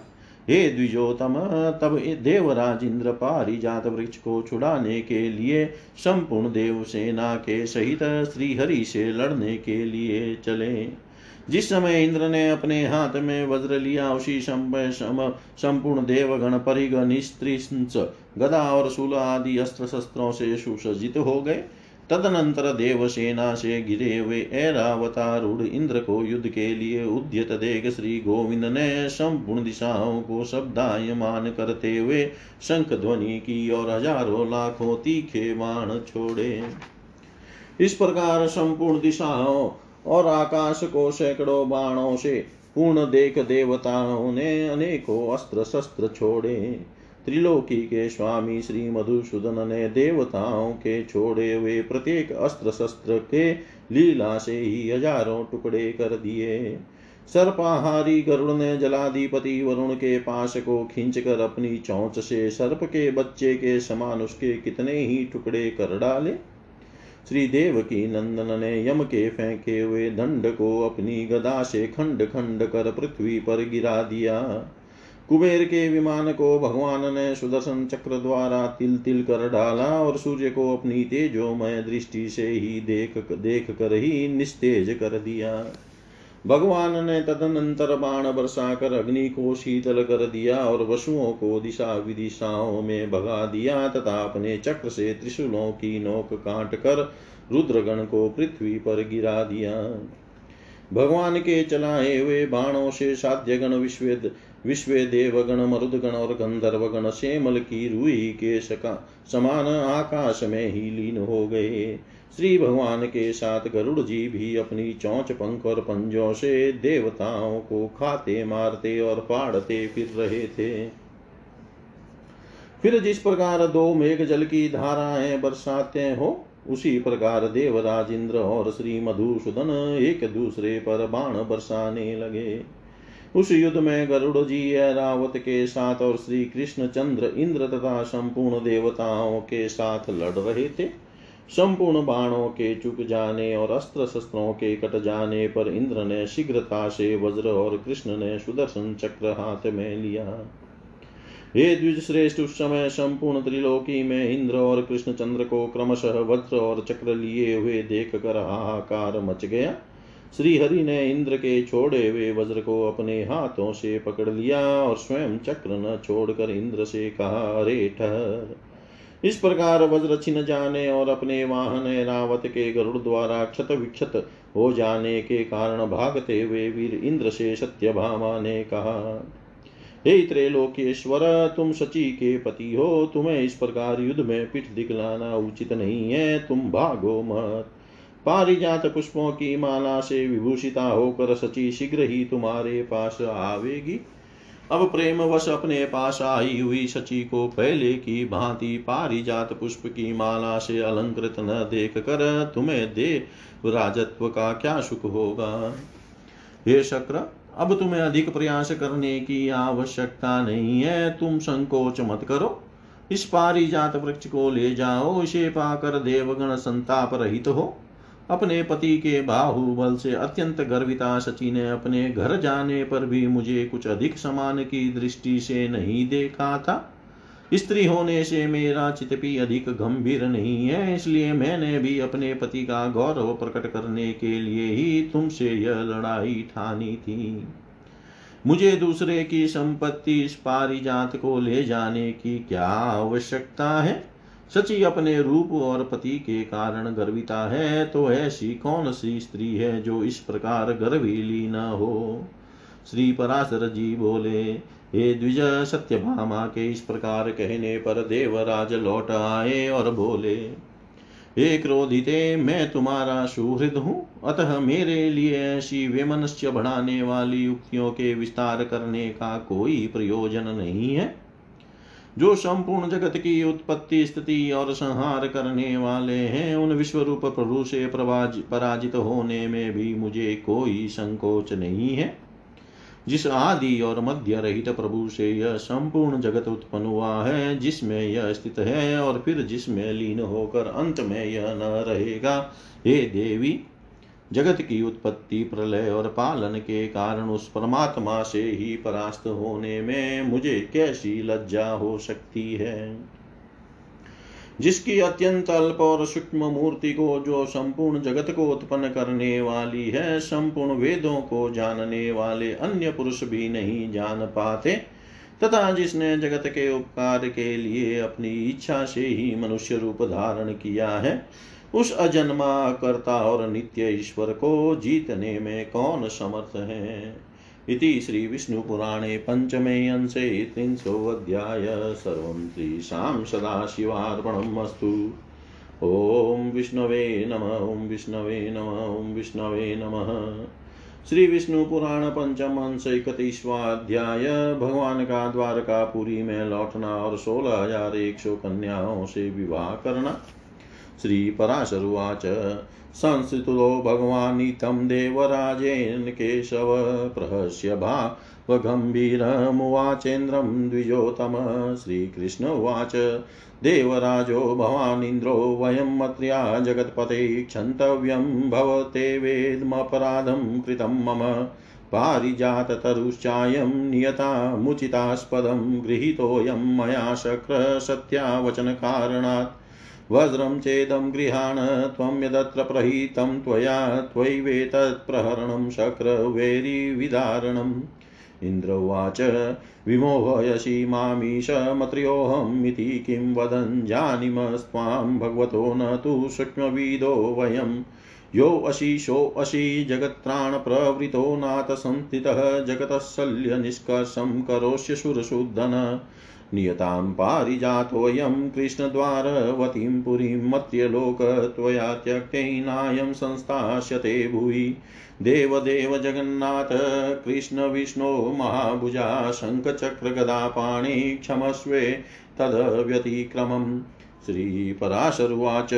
हे द्विजोतम तब देवराज इंद्र पारिजात वृक्ष को छुड़ाने के लिए, संपूर्ण देव सेना के सहित श्रीहरि से लड़ने के लिए चले। जिस समय इंद्र ने अपने हाथ में वज्र लिया, उसी समय संपूर्ण देवगण परिग निस्त्रिंस गदा और शूल आदि अस्त्र शस्त्रों से सुसज्जित हो गए। तदनंतर देवसेना से घिरे हुए ऐरावतारूढ़ इंद्र को युद्ध के लिए उद्यत देख श्री गोविंद ने संपूर्ण दिशाओं को शब्दायमान करते हुए शंख ध्वनि की और हज़ारों लाखों तीखे बाण छोड़े। इस प्रकार संपूर्ण दिशाओं और आकाश को सैकड़ों बाणों से पूर्ण देख देवताओं ने अनेकों अस्त्र शस्त्र छोड़े। त्रिलोकी के स्वामी श्री मधुसूदन ने देवताओं के छोड़े हुए प्रत्येक अस्त्र शस्त्र के लीला से ही हज़ारों टुकड़े कर दिए। सर्पाहारी गरुड़ ने जलाधिपति वरुण के पास को खींचकर अपनी चौंच से सर्प के बच्चे के समान उसके कितने ही टुकड़े कर डाले। श्री देव की नंदन ने यम के फेंके हुए दंड को अपनी गदा से खंड खंड कर पृथ्वी पर गिरा दिया। कुबेर के विमान को भगवान ने सुदर्शन चक्र द्वारा तिल तिल कर डाला और सूर्य को अपनी तेजोमय दृष्टि से ही देख देख कर ही निस्तेज कर दिया। भगवान ने तदनंतर बाण बरसा कर अग्नि को शीतल कर दिया और वसुओं को दिशा विदिशाओं में भगा दिया तथा अपने चक्र से त्रिशूलों की नोक काट कर रुद्रगण को पृथ्वी पर गिरा दिया। भगवान के चलाए हुए बाणों से साध्यगण विश्व विश्व देवगण मरुदगण और गंधर्वगण सेमल की रुई के समान आकाश में ही लीन हो गए। श्री भगवान के साथ गरुड़ जी भी अपनी चौंच, पंख और पंजों से देवताओं को खाते, मारते और फाड़ते फिर रहे थे। फिर जिस प्रकार दो मेघ जल की धाराएँ बरसाते हो, उसी प्रकार देवराज इंद्र और श्री मधुसूदन एक दूसरे पर बाण बरसाने लगे। उस युद्ध में गरुड़ जी रावत के साथ और श्री कृष्ण चंद्र इंद्र तथा संपूर्ण देवताओं के साथ लड़ रहे थे। संपूर्ण बाणों के चुक जाने और अस्त्र शस्त्रों के कट जाने पर इंद्र ने शीघ्रता से वज्र और कृष्ण ने सुदर्शन चक्र हाथ में लिया। हे द्विज श्रेष्ठ उस समय संपूर्ण त्रिलोकी में इंद्र और कृष्ण चंद्र को क्रमशः वज्र और चक्र लिए हुए देख कर हाहाकार मच गया। श्री हरि ने इंद्र के छोड़े हुए वज्र को अपने हाथों से पकड़ लिया और स्वयं चक्र न छोड़कर इंद्र से कहा, अरे ठहर। इस प्रकार वज्र छिन जाने और अपने वाहन रावत के गरुड़ द्वारा क्षत विक्षत हो जाने के कारण भागते हुए वीर इंद्र से सत्य भामा ने कहा, हे त्रैलोकेश्वर, तुम सची के पति हो। तुम्हें इस प्रकार युद्ध में पिठ दिखलाना उचित नहीं है। तुम भागो मत। पारिजात पुष्पों की माला से विभूषिता होकर सची शीघ्र ही तुम्हारे पास आवेगी। अब प्रेम वश अपने पास आई हुई सची को पहले की भांति पारिजात पुष्प की माला से अलंकृत न देख कर तुम्हें दे राजत्व का क्या सुख होगा? हे शक्र, अब तुम्हें अधिक प्रयास करने की आवश्यकता नहीं है। तुम संकोच मत करो। इस पारिजात वृक्ष को ले जाओ। इसे पाकर देवगण संताप रहित हो। अपने पति के बाहुबल से अत्यंत गर्विता सची ने अपने घर जाने पर भी मुझे कुछ अधिक समान की दृष्टि से नहीं देखा था। स्त्री होने से मेरा चित भी अधिक गंभीर नहीं है, इसलिए मैंने भी अपने पति का गौरव प्रकट करने के लिए ही तुमसे यह लड़ाई ठानी थी। मुझे दूसरे की संपत्ति इस पारिजात को ले जाने की क्या आवश्यकता है? सची अपने रूप और पति के कारण गर्विता है तो ऐसी कौन सी स्त्री है जो इस प्रकार गर्वीली न हो? श्री पराशर जी बोले, हे द्विज सत्यभामा के इस प्रकार कहने पर देवराज लौट आए और बोले, हे क्रोधिते, मैं तुम्हारा सुहृद हूँ। अतः मेरे लिए ऐसी विमनस्य बढ़ाने वाली युक्तियों के विस्तार करने का कोई प्रयोजन नहीं है। जो संपूर्ण जगत की उत्पत्ति, स्थिति और संहार करने वाले हैं, उन विश्व रूप प्रभु से पराजित होने में भी मुझे कोई संकोच नहीं है। जिस आदि और मध्य रहित प्रभु से यह संपूर्ण जगत उत्पन्न हुआ है, जिसमें यह स्थित है और फिर जिसमें लीन होकर अंत में यह न रहेगा, हे देवी जगत की उत्पत्ति, प्रलय और पालन के कारण उस परमात्मा से ही परास्त होने में मुझे कैसी लज्जा हो सकती है? जिसकी अत्यंत अल्प और सूक्ष्म मूर्ति को जो संपूर्ण जगत को उत्पन्न करने वाली है, संपूर्ण वेदों को जानने वाले अन्य पुरुष भी नहीं जान पाते, तथा जिसने जगत के उपकार के लिए अपनी इच्छा से ही मनुष्य रूप धारण किया है उस अजन्मा कर्ता और नित्य ईश्वर को जीतने में कौन समर्थ है? इति श्रीविष्णुपुराणे पञ्चमे अंशे त्रिंशोऽध्याय सर्वं श्रीशां सदाशिवार्पणम् अस्तु। ॐ विष्णवे नम, ॐ विष्णवे नम, ॐ विष्णवे नमः। श्री विष्णु पुराण पंचम अंश इकतीसवाध्याय भगवान का द्वारकापुरी में लौटना और सोलह हज़ार एक सौ कन्याओं से विवाह करना। श्रीपराशरुवाच। संस्थितो भगवानितं देवराजेन केशव प्रहस्य भावगम्भीरमुवाचेन्द्रं द्विजोतम। श्रीकृष्ण उवाच। देवराजो भवानीन्द्रो वयं मत्र्या जगत्पते क्षन्तव्यं भवते वेदमपराधं कृतं मम। पारिजाततरुश्चायं नियतामुचितास्पदं गृहीतोऽयं मया शक्रसत्यावचनकारणात्। वज्रं चेदं गृहाण त्वं यदत्र प्रहितं त्वया त्वयैवेतत्प्रहरणं शक्रवेरिविदारणम् इन्द्र उवाच, विमोहयसि मामीशमत्र्योऽहमिति किं वदन् जानीमस्त्वां भगवतो न तु सूक्ष्मविदो वयं यो अशीशोऽसि जगत्त्राणप्रवृतो नाथ संस्थितः जगतः शल्यनिष्कर्षं करोष्य सुरशुद्धन नियतां पारिजातोऽयं कृष्णद्वारवतीं पुरीं मत्यलोक त्वया त्यक्तैनायं संस्थास्यते भुवि देवदेव जगन्नाथ कृष्णविष्णो महाभुजा, शङ्खचक्रगदापाणि क्षमस्वे तदव्यतिक्रमम्। श्रीपराशरुवाच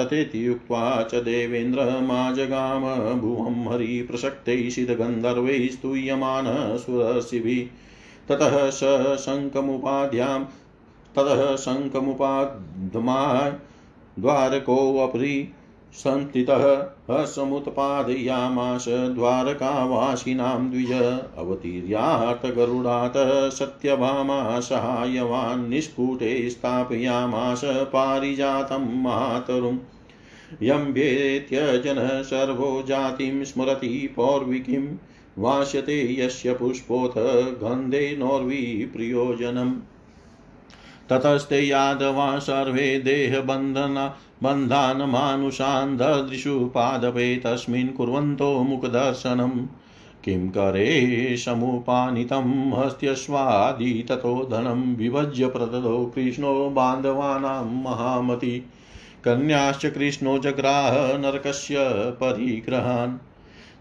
तथेति उक्त्वा च देवेन्द्रमाजगाम भुवं हरिप्रसक्तैः सिद्धगन्धर्वैः स्तूयमानः सुरशिभिः ततः स शङ्कमुपाध्यां ततः शङ्कमुपाध्माय द्वारकोऽपरि सन्तितः हसमुत्पादयामास द्वारकावासिनां द्विज अवतीर्यात् गरुडात् सत्यभामा सहायवान् निष्कुटे स्थापयामास पारिजातं मातरुम्। यं सर्वो जातिं स्मरति पौर्विकीम्। वास्यते यस्य पुष्पोऽथ गन्धेनोर्वी प्रियोजनम्। ततस्ते यादवा सर्वे देहबन्धना बन्धानमानुषान् ददृशु पादपे तस्मिन् कुर्वन्तो मुखदर्शनम्। किं करे समुपानितं हस्त्यश्वादि ततो धनं विभज्य प्रददो कृष्णो बान्धवानां महामति। कन्याश्च कृष्णो जग्राह नरकस्य परिग्रहान्।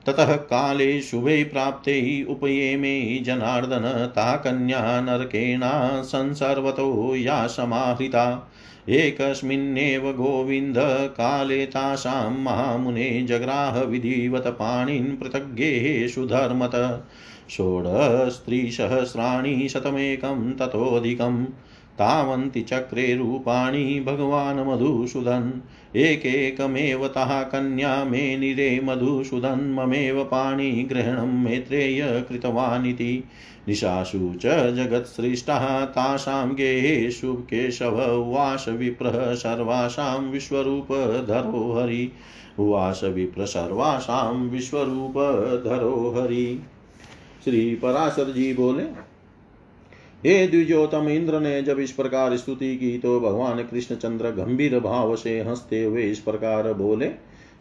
ततः काले शुभे प्राप्ते उपयेमे जनार्दन ता कन्या नरकेणा संसर्वतो या समाहृता। एकस्मिन्नेव गोविन्द काले तासां महामुने जग्राह विधिवत पाणिन् पृथग्गेषु धर्मत षोडस्त्रिसहस्राणि शतमेकं ततोऽधिकम्। तावन्ति चक्रे रूपाणि भगवान् मधुसूदन्। एकैकमेव तः कन्या मे निरे मधुसूदन्। ममेव पाणिग्रहणं मेत्रेय कृतवानिति निशासु च जगत्सृष्टः तासां गेहेषु केशव उवास विप्रः सर्वासां विश्वरूपधरो हरि। उवास विप्र सर्वासां विश्वरूपधरो हरि। श्री पराशर जी बोले हे द्विजोतम इंद्र ने जब इस प्रकार स्तुति की तो भगवान कृष्ण चंद्र गंभीर भाव से हँसते हुए इस प्रकार बोले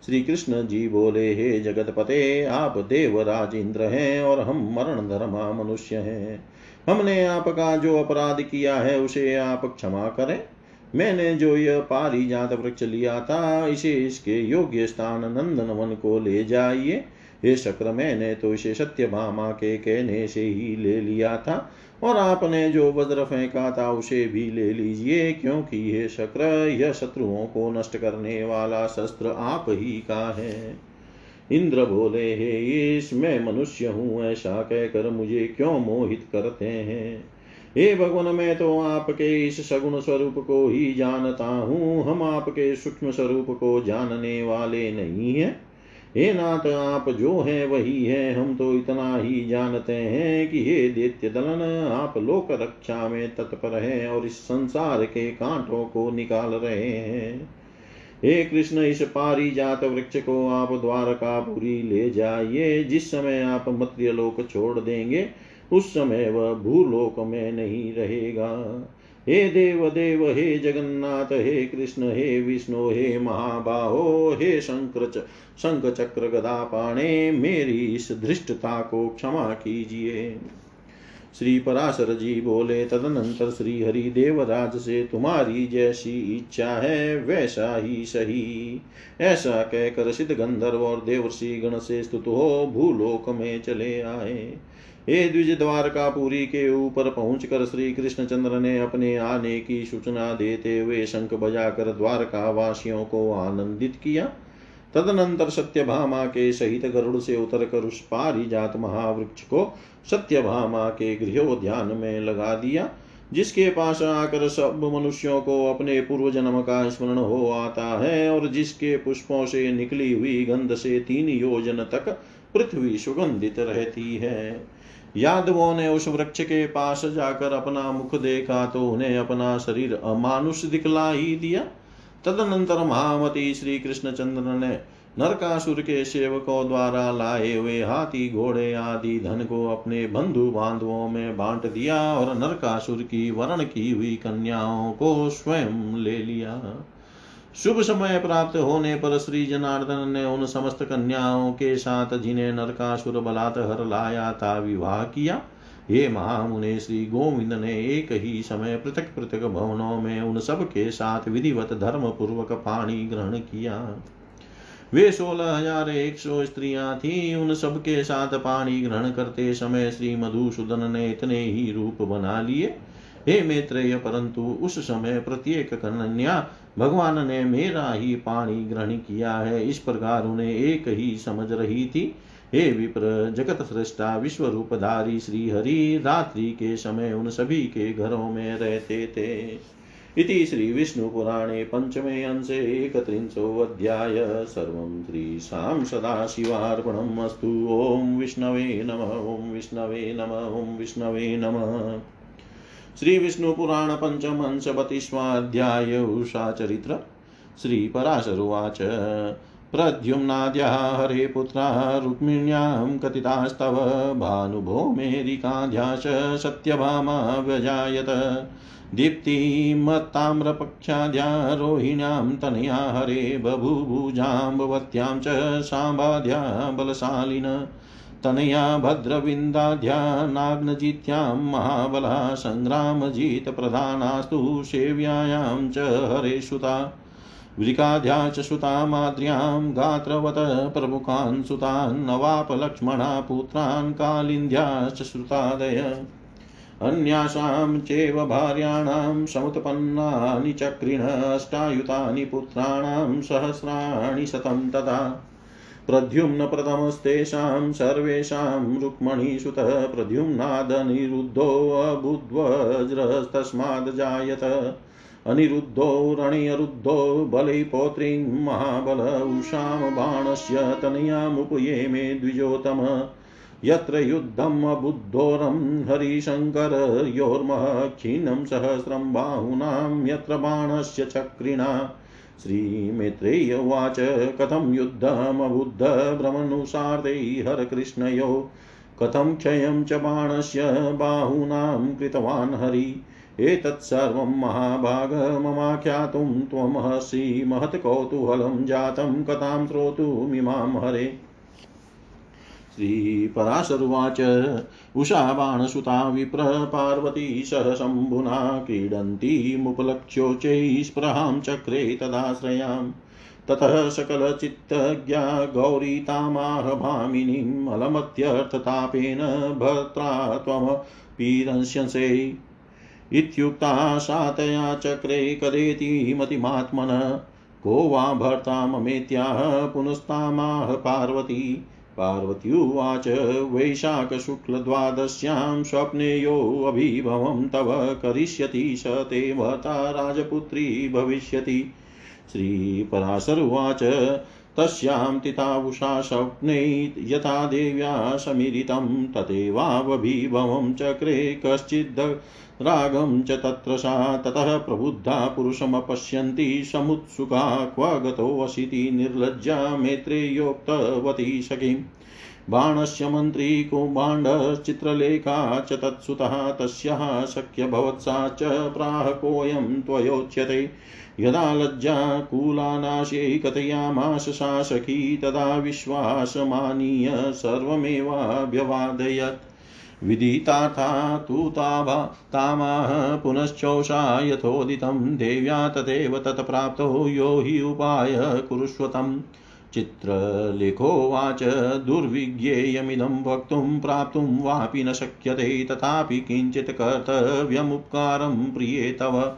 श्री कृष्ण जी बोले, हे जगत पते आप देवराज इंद्र हैं और हम मरण धर्मा मनुष्य हैं। हमने आपका जो अपराध किया है, उसे आप क्षमा करें। मैंने जो यह पारिजात वृक्ष लिया था, इसे इसके योग्य स्थान नंदन वन को ले जाइए। हे शक्र, मैंने तो इसे सत्य भामा के कहने से ही ले लिया था। और आपने जो वज्र फेंका था, उसे भी ले लीजिए, क्योंकि ये शक्र यह शत्रुओं को नष्ट करने वाला शस्त्र आप ही का है। इंद्र बोले, हे ईश, मैं मनुष्य हूँ, ऐसा कहकर मुझे क्यों मोहित करते हैं? हे भगवान, मैं तो आपके इस सगुण स्वरूप को ही जानता हूँ। हम आपके सूक्ष्म स्वरूप को जानने वाले नहीं है। हे नाथ, आप जो है वही है। हम तो इतना ही जानते हैं कि हे दैत्य दलन, आप लोक रक्षा में तत्पर हैं और इस संसार के कांटों को निकाल रहे हैं। हे कृष्ण, इस पारी जात वृक्ष को आप द्वारकापुरी ले जाइए। जिस समय आप मत्र्यलोक छोड़ देंगे, उस समय वह भूलोक में नहीं रहेगा। हे देव देव हे जगन्नाथ, हे कृष्ण, हे विष्णु, हे महाबाहो, हे शंकर शंख चक्र गदा पाणे मेरी इस धृष्टता को क्षमा कीजिए। श्री पराशर जी बोले, तदनंतर श्री हरि देवराज से तुम्हारी जैसी इच्छा है, वैसा ही सही। ऐसा कहकर सिद्ध गंधर्व और देवर्षि गण से स्तुत हो, भूलोक में चले आए। हे द्विज द्वारकापुरी के ऊपर पहुंचकर श्री कृष्णचंद्र ने अपने आने की सूचना देते हुए शंख बजाकर द्वारका वासियों को आनंदित किया। तदनंतर सत्यभामा के सहित गरुड़ से उतरकर उस पारिजात महावृक्ष को सत्यभामा के गृहोद्यान में लगा दिया, जिसके पास आकर सब मनुष्यों को अपने पूर्व जन्म का स्मरण हो आता है और जिसके पुष्पों से निकली हुई गंध से तीन योजन तक पृथ्वी सुगंधित रहती है। यादवों ने उस वृक्ष के पास जाकर अपना मुख देखा तो उन्हें अपना शरीर अमानुष दिखला ही दिया। तदनंतर महामती श्री कृष्णचंद्र ने नरकासुर के सेवकों द्वारा लाए हुए हाथी, घोड़े आदि धन को अपने बंधु बांधवों में बांट दिया और नरकासुर की वर्ण की हुई कन्याओं को स्वयं ले लिया। शुभ समय प्राप्त होने पर श्री जनार्दन ने उन समस्त कन्याओं के साथ जिन्हें नरकासुर बलात् हर लाया था विवाह किया। हे महामुने, श्री गोविंद ने एक ही समय पृथक पृथक भवनों में उन सब के साथ विधिवत धर्म पूर्वक पाणी ग्रहण किया। वे सोलह हज़ार एक सौ स्त्रियाँ थी। उन सब के साथ पाणी ग्रहण करते समय श्री मधुसूदन ने इतने ही रूप बना लिए। हे मैत्रेय, परंतु उस समय प्रत्येक कन्या भगवान ने मेरा ही पाणी ग्रहण किया है। इस प्रकार उन्हें एक ही समझ रही थी। हे विप्र, जगत सृष्टा विश्व रूपधारी श्री हरि, रात्रि के समय उन सभी के घरों में रहते थे। इति श्रीविष्णुपुराणे पञ्चमे अंशे एकत्रिंशोऽध्याय सर्वं श्रीशां सदाशिवार्पणम् अस्तु। ॐ विष्णवे नम, ॐ विष्णवे नम, ॐ विष्णवे नमः। श्री विष्णु पुराण पंचम अंश बतीस्वाध्याय उषा चरित्र श्री पराशरुवाच प्रद्युम्नाद्या हरे पुत्रा रुक्मिण्यां कथितास्तव भानुभौमेरिकाध्याश सत्यभामा व्यजायत दीप्तिमत्ताम्रपक्षाद्या रोहिण्यां तनया हरे बभूभुजाम्बवत्यां च साम्बाद्या बलशालिन तनया भद्रविन्दाध्या नाग्नजित्यां महाबला सङ्ग्रामजितप्रधानास्तु सेव्यायां च हरेषुता वृकाध्या च सुता माद्र्यां गात्रवत प्रमुखान् सुतान् नवापलक्ष्मणा पुत्रान् कालिन्द्याश्च श्रुतादय। अन्यासां चैव भार्याणां समुत्पन्नानि चक्रिण, अष्टायुतानि पुत्राणां सहस्राणि शतं तथा प्रद्युम्न प्रथमस्तेषां सर्वेषां रुक्मणीसुतः प्रद्युम्नादनिरुद्धोऽबुद्वज्रस्तस्माद्जायत अनिरुद्धो रणियरुद्धो बलै पौत्रीं महाबल उषां बाणस्य तनयामुपये मे द्विजोतम। यत्र युद्धमबुद्धोरं हरिशङ्करयोर्मः क्षीणं सहस्रं बाहूनां यत्र बाणस्य चक्रिणा। श्रीमित्रेय उवाच कथं युद्धमबुद्धभ्रमनुसार्दै हरकृष्णयो। कथं क्षयं च बाणस्य बाहूनां कृतवान् हरि। एतत्सर्वं महाभाग ममाख्यातुं त्वमहसि महत्कौतूहलं जातं कथां श्रोतुमिमां हरे। श्रीपराशरुवाच। उषा, बाणसुता विप्र पार्वती सह शम्भुना क्रीडन्तीमुपलक्ष्योच्चैः स्पृहां चक्रे तदाश्रयाम्। ततः सकलचित्तज्ञा गौरीतामाह भामिनीम् अलमत्यर्थतापेन भर्त्रा त्वमपीरंस्यसे इत्युक्ता सातया चक्रे कदेति मतिमात्मन। को वा भर्ता ममेत्याह पुनस्तामाह पार्वती। पार्वत्युवाच वैशाखशुक्लद्वादश्यां स्वप्ने योऽभिभवं तव करिष्यति स ते भर्ता राजपुत्री भविष्यति। श्रीपराशरुवाच तस्यां तितावुषा स्वप्ने यथा देव्या समीरितं तथैवावभिभवं चक्रे कश्चिद् रागं च तत्र सा ततः प्रबुद्धा पुरुषमपश्यन्ति समुत्सुका क्व गतोऽसिति निर्लज्जा मेत्रेयोक्तवती सखीम् बाणस्य मन्त्री कुम्भाण्डश्चित्रलेखा च तत्सुतः तस्याः शक्यभवत्सा च प्राह कोऽयं त्वयोच्यते। यदा लज्जा कूलानाशे कथयामास सखी तदा विश्वासमानीय सर्वमेवाभ्यवादयत्। विदितार्था तु ताभा, तामाह पुनश्चोषा यथोदितं। देव्या तदेव तत्प्राप्तो यो हि उपाय कुरुष्वतम्। चित्रलेखोवाच दुर्विज्ञेयमिदं वक्तुं प्राप्तुं वापि न शक्यते, तथापि किञ्चित् कर्तव्यमुपकारं प्रिये तव।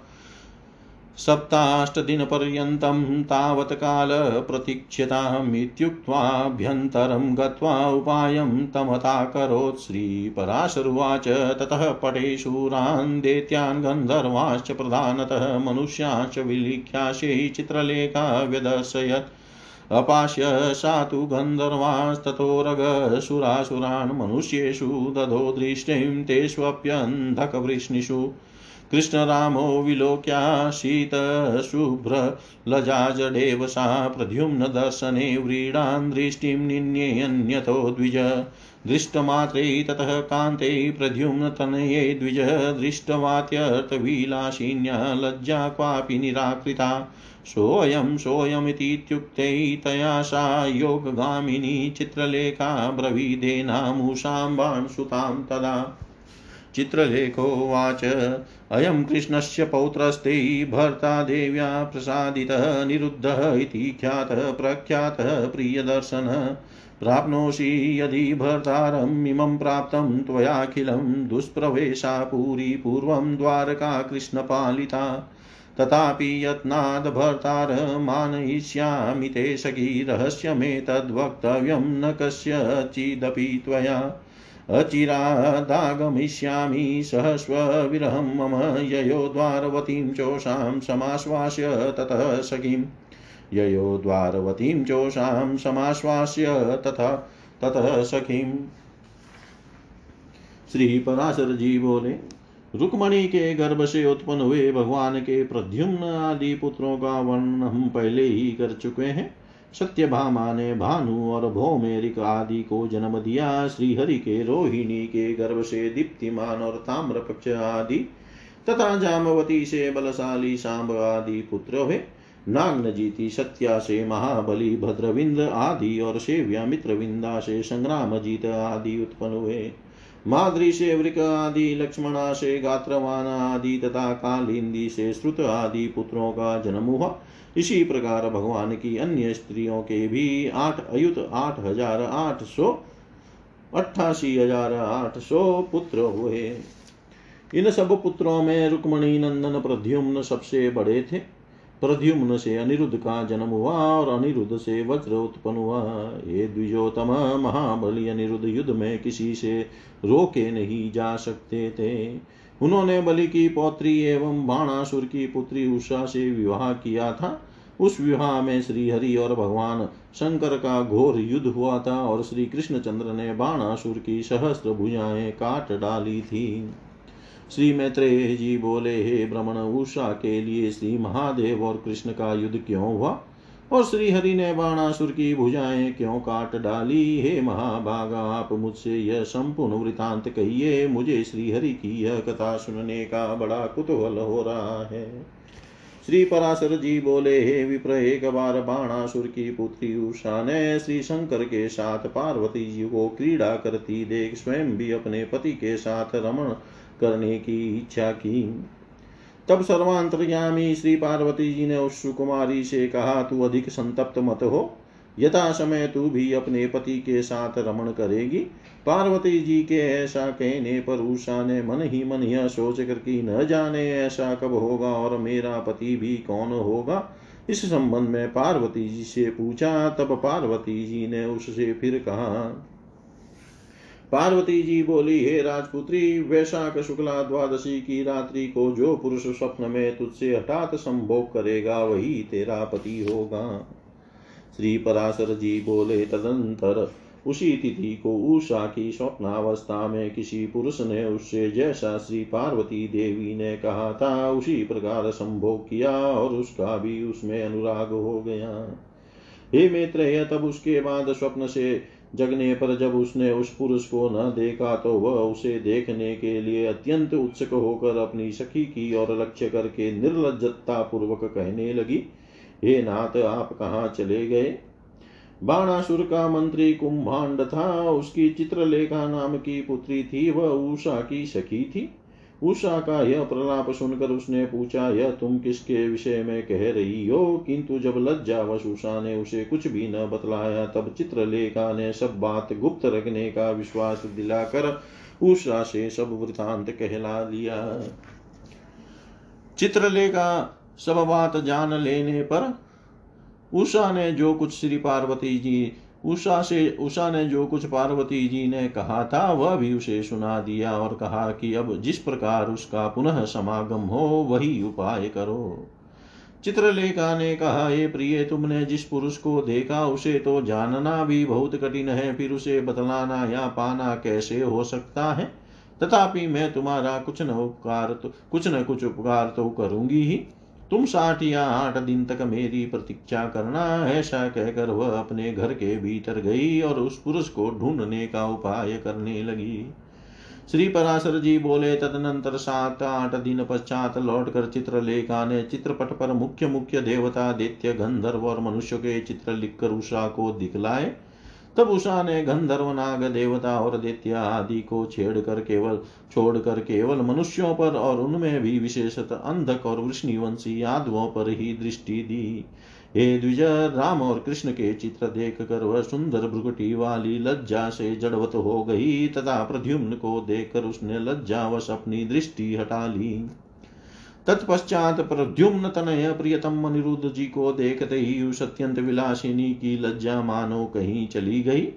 सप्ताष्टदिनपर्यन्तं तावत् काल प्रतीक्ष्यतामित्युक्त्वाभ्यन्तरं गत्वा उपायं तमथाकरोत् श्रीपराशरुवाच। ततः पटेशूरान् दैत्यान् गन्धर्वाश्च प्रधानतः मनुष्याश्च विलिख्याशै चित्रलेखा व्यदर्शयत्। अपाश्य सा तु गन्धर्वास्ततोरगसुरासुरान् मनुष्येषु दधो दृष्टिं तेष्वप्यन्धकवृष्णिषु। कृष्णरामो विलोक्याशीतशुभ्रलजाजडेव सा प्रद्युम्नदर्शने व्रीडान् दृष्टिं निन्येऽन्यतो द्विज। दृष्टमात्रे ततः कान्ते प्रद्युम्नतनये द्विज। दृष्टवात्यर्थविलासिन्या लज्जा क्वापि निराकृता। सोऽयं सोऽयमितीत्युक्ते तया सा योगगामिनी चित्रलेखा ब्रवीदेनामुषां सुतां तदा। चित्रलेखोवाच। अयं कृष्णस्य पौत्रस्ते भर्ता देव्या प्रसादितः निरुद्धः इति ख्यातः प्रख्यातः प्रियदर्शन। प्राप्नोषि यदि भर्तारम् इमं प्राप्तं त्वयाखिलं दुष्प्रवेशा पुरी पूर्वं द्वारका कृष्णपालिता तथापि यत्नाद् भर्तारमानयिष्यामि ते सखी रहस्यमेतद्वक्तव्यं न कस्यचिदपि त्वया। अचिरादागमिष्यामि सहस्वविरहं मम ययो द्वारवतीं चोषां समाश्वास्य ततः सखीं। ययो द्वारवतीं चोषां समाश्वास्य तथा, ततः सखीं। श्री पराशर जी बोले रुक्मणी के गर्भ से उत्पन्न हुए भगवान के प्रद्युम्न आदि पुत्रों का वर्णन हम पहले ही कर चुके हैं। सत्यभामा ने भानु और भौमेरिक आदि को जन्म दिया, श्रीहरि के रोहिणी के गर्भ से दीप्तिमान और ताम्रपक्ष आदि तथा जामवती से बलशाली सांब आदि पुत्र हुए। नागनजीति, सत्या से महाबली, भद्रविंद आदि और सेव्या मित्रविंदा से संग्राम जीत आदि उत्पन्न हुए। माद्री से वृक आदि, लक्ष्मणा से गात्रवान आदि तथा कालिंदी से श्रुत आदि पुत्रों का जन्म हुआ। इसी प्रकार भगवान की अन्य स्त्रियों के भी आठ, अयुत आठ हज़ार आठ सौ अट्ठासी हज़ार आठ सौ पुत्र हुए। इन सब पुत्रों में रुक्मणी, नंदन, प्रद्युम्न सबसे बड़े थे। प्रद्युम्न से अनिरुद्ध का जन्म हुआ और अनिरुद्ध से वज्र उत्पन्न हुआ। ये द्विजोतम महाबली अनिरुद्ध युद्ध में किसी से रोके नहीं जा सकते थे। उन्होंने बलि की, पौत्री एवं बाणासुर की पुत्री उषा से विवाह किया था। उस विवाह में श्री हरि और भगवान शंकर का घोर युद्ध हुआ था और श्री कृष्णचंद्र ने बाणासुर की सहस्त्र भुजाएँ काट डाली थी। श्री मैत्रेय जी बोले, हे भ्रमण उषा के लिए श्री महादेव और कृष्ण का युद्ध क्यों हुआ? और श्री हरि ने बाणासुर की भुजाएँ क्यों काट डाली? हे महाभागा, आप मुझसे यह संपूर्ण वृतांत कहिए। मुझे श्री हरि की यह कथा सुनने का बड़ा कुतूहल हो रहा है। श्री पराशर जी बोले, हे विप्र, एक बार बाणासुर की पुत्री उषा ने श्री शंकर के साथ पार्वती जी को क्रीड़ा करती देख, स्वयं भी अपने पति के साथ रमण करने की इच्छा की। तब सर्वांतर्यामी श्री पार्वती जी ने उस सुकुमारी से कहा, तू अधिक संतप्त मत हो। यथा समय तू भी अपने पति के साथ रमण करेगी। पार्वती जी के ऐसा कहने पर उषा ने मन ही मन यह सोच कर कि न जाने ऐसा कब होगा और मेरा पति भी कौन होगा। इस संबंध में पार्वती जी से पूछा, तब पार्वती जी ने उससे फिर कहा पार्वती जी बोली, हे राजपुत्री, वैशाख शुक्ला द्वादशी की रात्रि को जो पुरुष स्वप्न में तुझसे हठात संभोग करेगा, वही तेरा पति होगा। श्री पराशर जी बोले, तदंतर उसी तिथि को उषा की स्वप्नावस्था में किसी पुरुष ने उससे जैसा श्री पार्वती देवी ने कहा था, उसी प्रकार संभोग किया और उसका भी उसमें अनुराग हो गया। हे मित्र तब उसके बाद स्वप्न से जगने पर जब उसने उस पुरुष को न देखा तो वह उसे देखने के लिए अत्यंत उत्सुक होकर अपनी सखी की ओर लक्ष्य करके निर्लजता पूर्वक कहने लगी, हे नाथ, आप कहाँ चले गए? बाणासुर का मंत्री कुंभांड था, उसकी चित्रलेखा नाम की पुत्री थी, वह उषा की सखी थी। उषा का यह प्रलाप सुनकर उसने पूछा, यह तुम किसके विषय में कह रही हो? किंतु जब लज्जावश उषा ने उसे कुछ भी न बतलाया, तब चित्रलेखा ने सब बात गुप्त रखने का विश्वास दिलाकर उषा से सब वृतांत कहला लिया। चित्रलेखा सब बात जान लेने पर उषा ने जो कुछ श्री पार्वती जी उषा से, उषा ने जो कुछ पार्वती जी ने कहा था, वह भी उसे सुना दिया और कहा कि अब जिस प्रकार उसका पुनः समागम हो, वही उपाय करो। चित्रलेखा ने कहा ये प्रिय, तुमने जिस पुरुष को देखा, उसे तो जानना भी बहुत कठिन है, फिर उसे बतलाना या पाना कैसे हो सकता है? तथापि मैं तुम्हारा कुछ न उपकार तो कुछ न कुछ उपकार तो करूँगी ही। तुम साठ या आठ दिन तक मेरी प्रतीक्षा करना ऐसा कहकर वह अपने घर के भीतर गई और उस पुरुष को ढूँढने का उपाय करने लगी। श्री पराशर जी बोले, तदनंतर सात आठ दिन पश्चात लौटकर चित्रलेखा ने चित्रपट पर मुख्य मुख्य देवता, दैत्य, गंधर्व और मनुष्य के चित्र लिखकर उषा को दिखलाए। तब उषा ने गंधर्व, नाग, देवता और दैत्य आदि को छेड़ कर केवल, छोड़कर केवल मनुष्यों पर और उनमें भी विशेषतः अंधक और वृष्णिवंशी यादवों पर ही दृष्टि दी। हे द्विज, राम और कृष्ण के चित्र देख कर वह सुंदर भ्रुगटी वाली लज्जा से जड़वत हो गई, तथा प्रद्युम्न को देखकर उसने लज्जावश अपनी दृष्टि हटा ली। तत्पश्चात प्रद्युम्न तनय प्रियतम अनिरुद्ध जी को देखते ही उस अत्यंत विलासिनी की लज्जा मानो कहीं चली गई।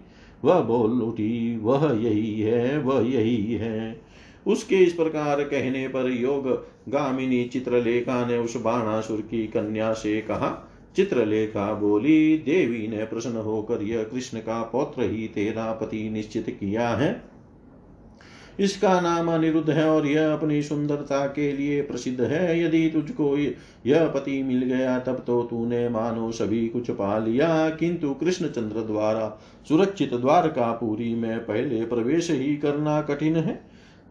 वह बोल उठी, वह यही है, वह यही है। उसके इस प्रकार कहने पर योग गामिनी चित्रलेखा ने उस बाणासुर की कन्या से कहा, चित्रलेखा बोली, देवी ने प्रसन्न होकर यह कृष्ण का पौत्र ही तेरा पति निश्चित किया है। इसका नाम अनिरुद्ध है और यह अपनी सुंदरता के लिए प्रसिद्ध है। यदि तुझको यह पति मिल गया, तब तो तूने मानो सभी कुछ पा लिया। किंतु कृष्णचंद्र द्वारा सुरक्षित द्वारकापुरी में पहले प्रवेश ही करना कठिन है।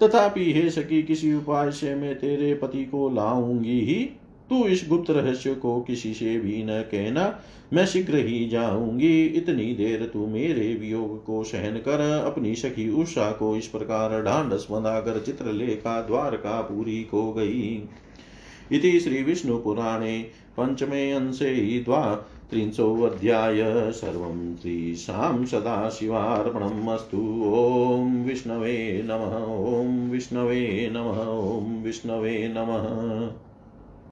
तथापि हे सकी किसी उपाय से मैं तेरे पति को लाऊँगी ही। तू इस गुप्त रहस्य को किसी से भी न कहना। मैं शीघ्र ही जाऊँगी। इतनी देर तू मेरे वियोग को सहन कर, अपनी सखी उषा को इस प्रकार ढांडस बंधाकर चित्रलेखा द्वारका पूरी को गई। इति श्री विष्णु पुराणे पंचमे अंशे द्वा त्रिंशोऽध्याय सर्वं श्रीशां सदाशिवार्पणम् अस्तु ॐ विष्णवे नमः। ॐ विष्णवे नमः। ॐ विष्णवे नमः।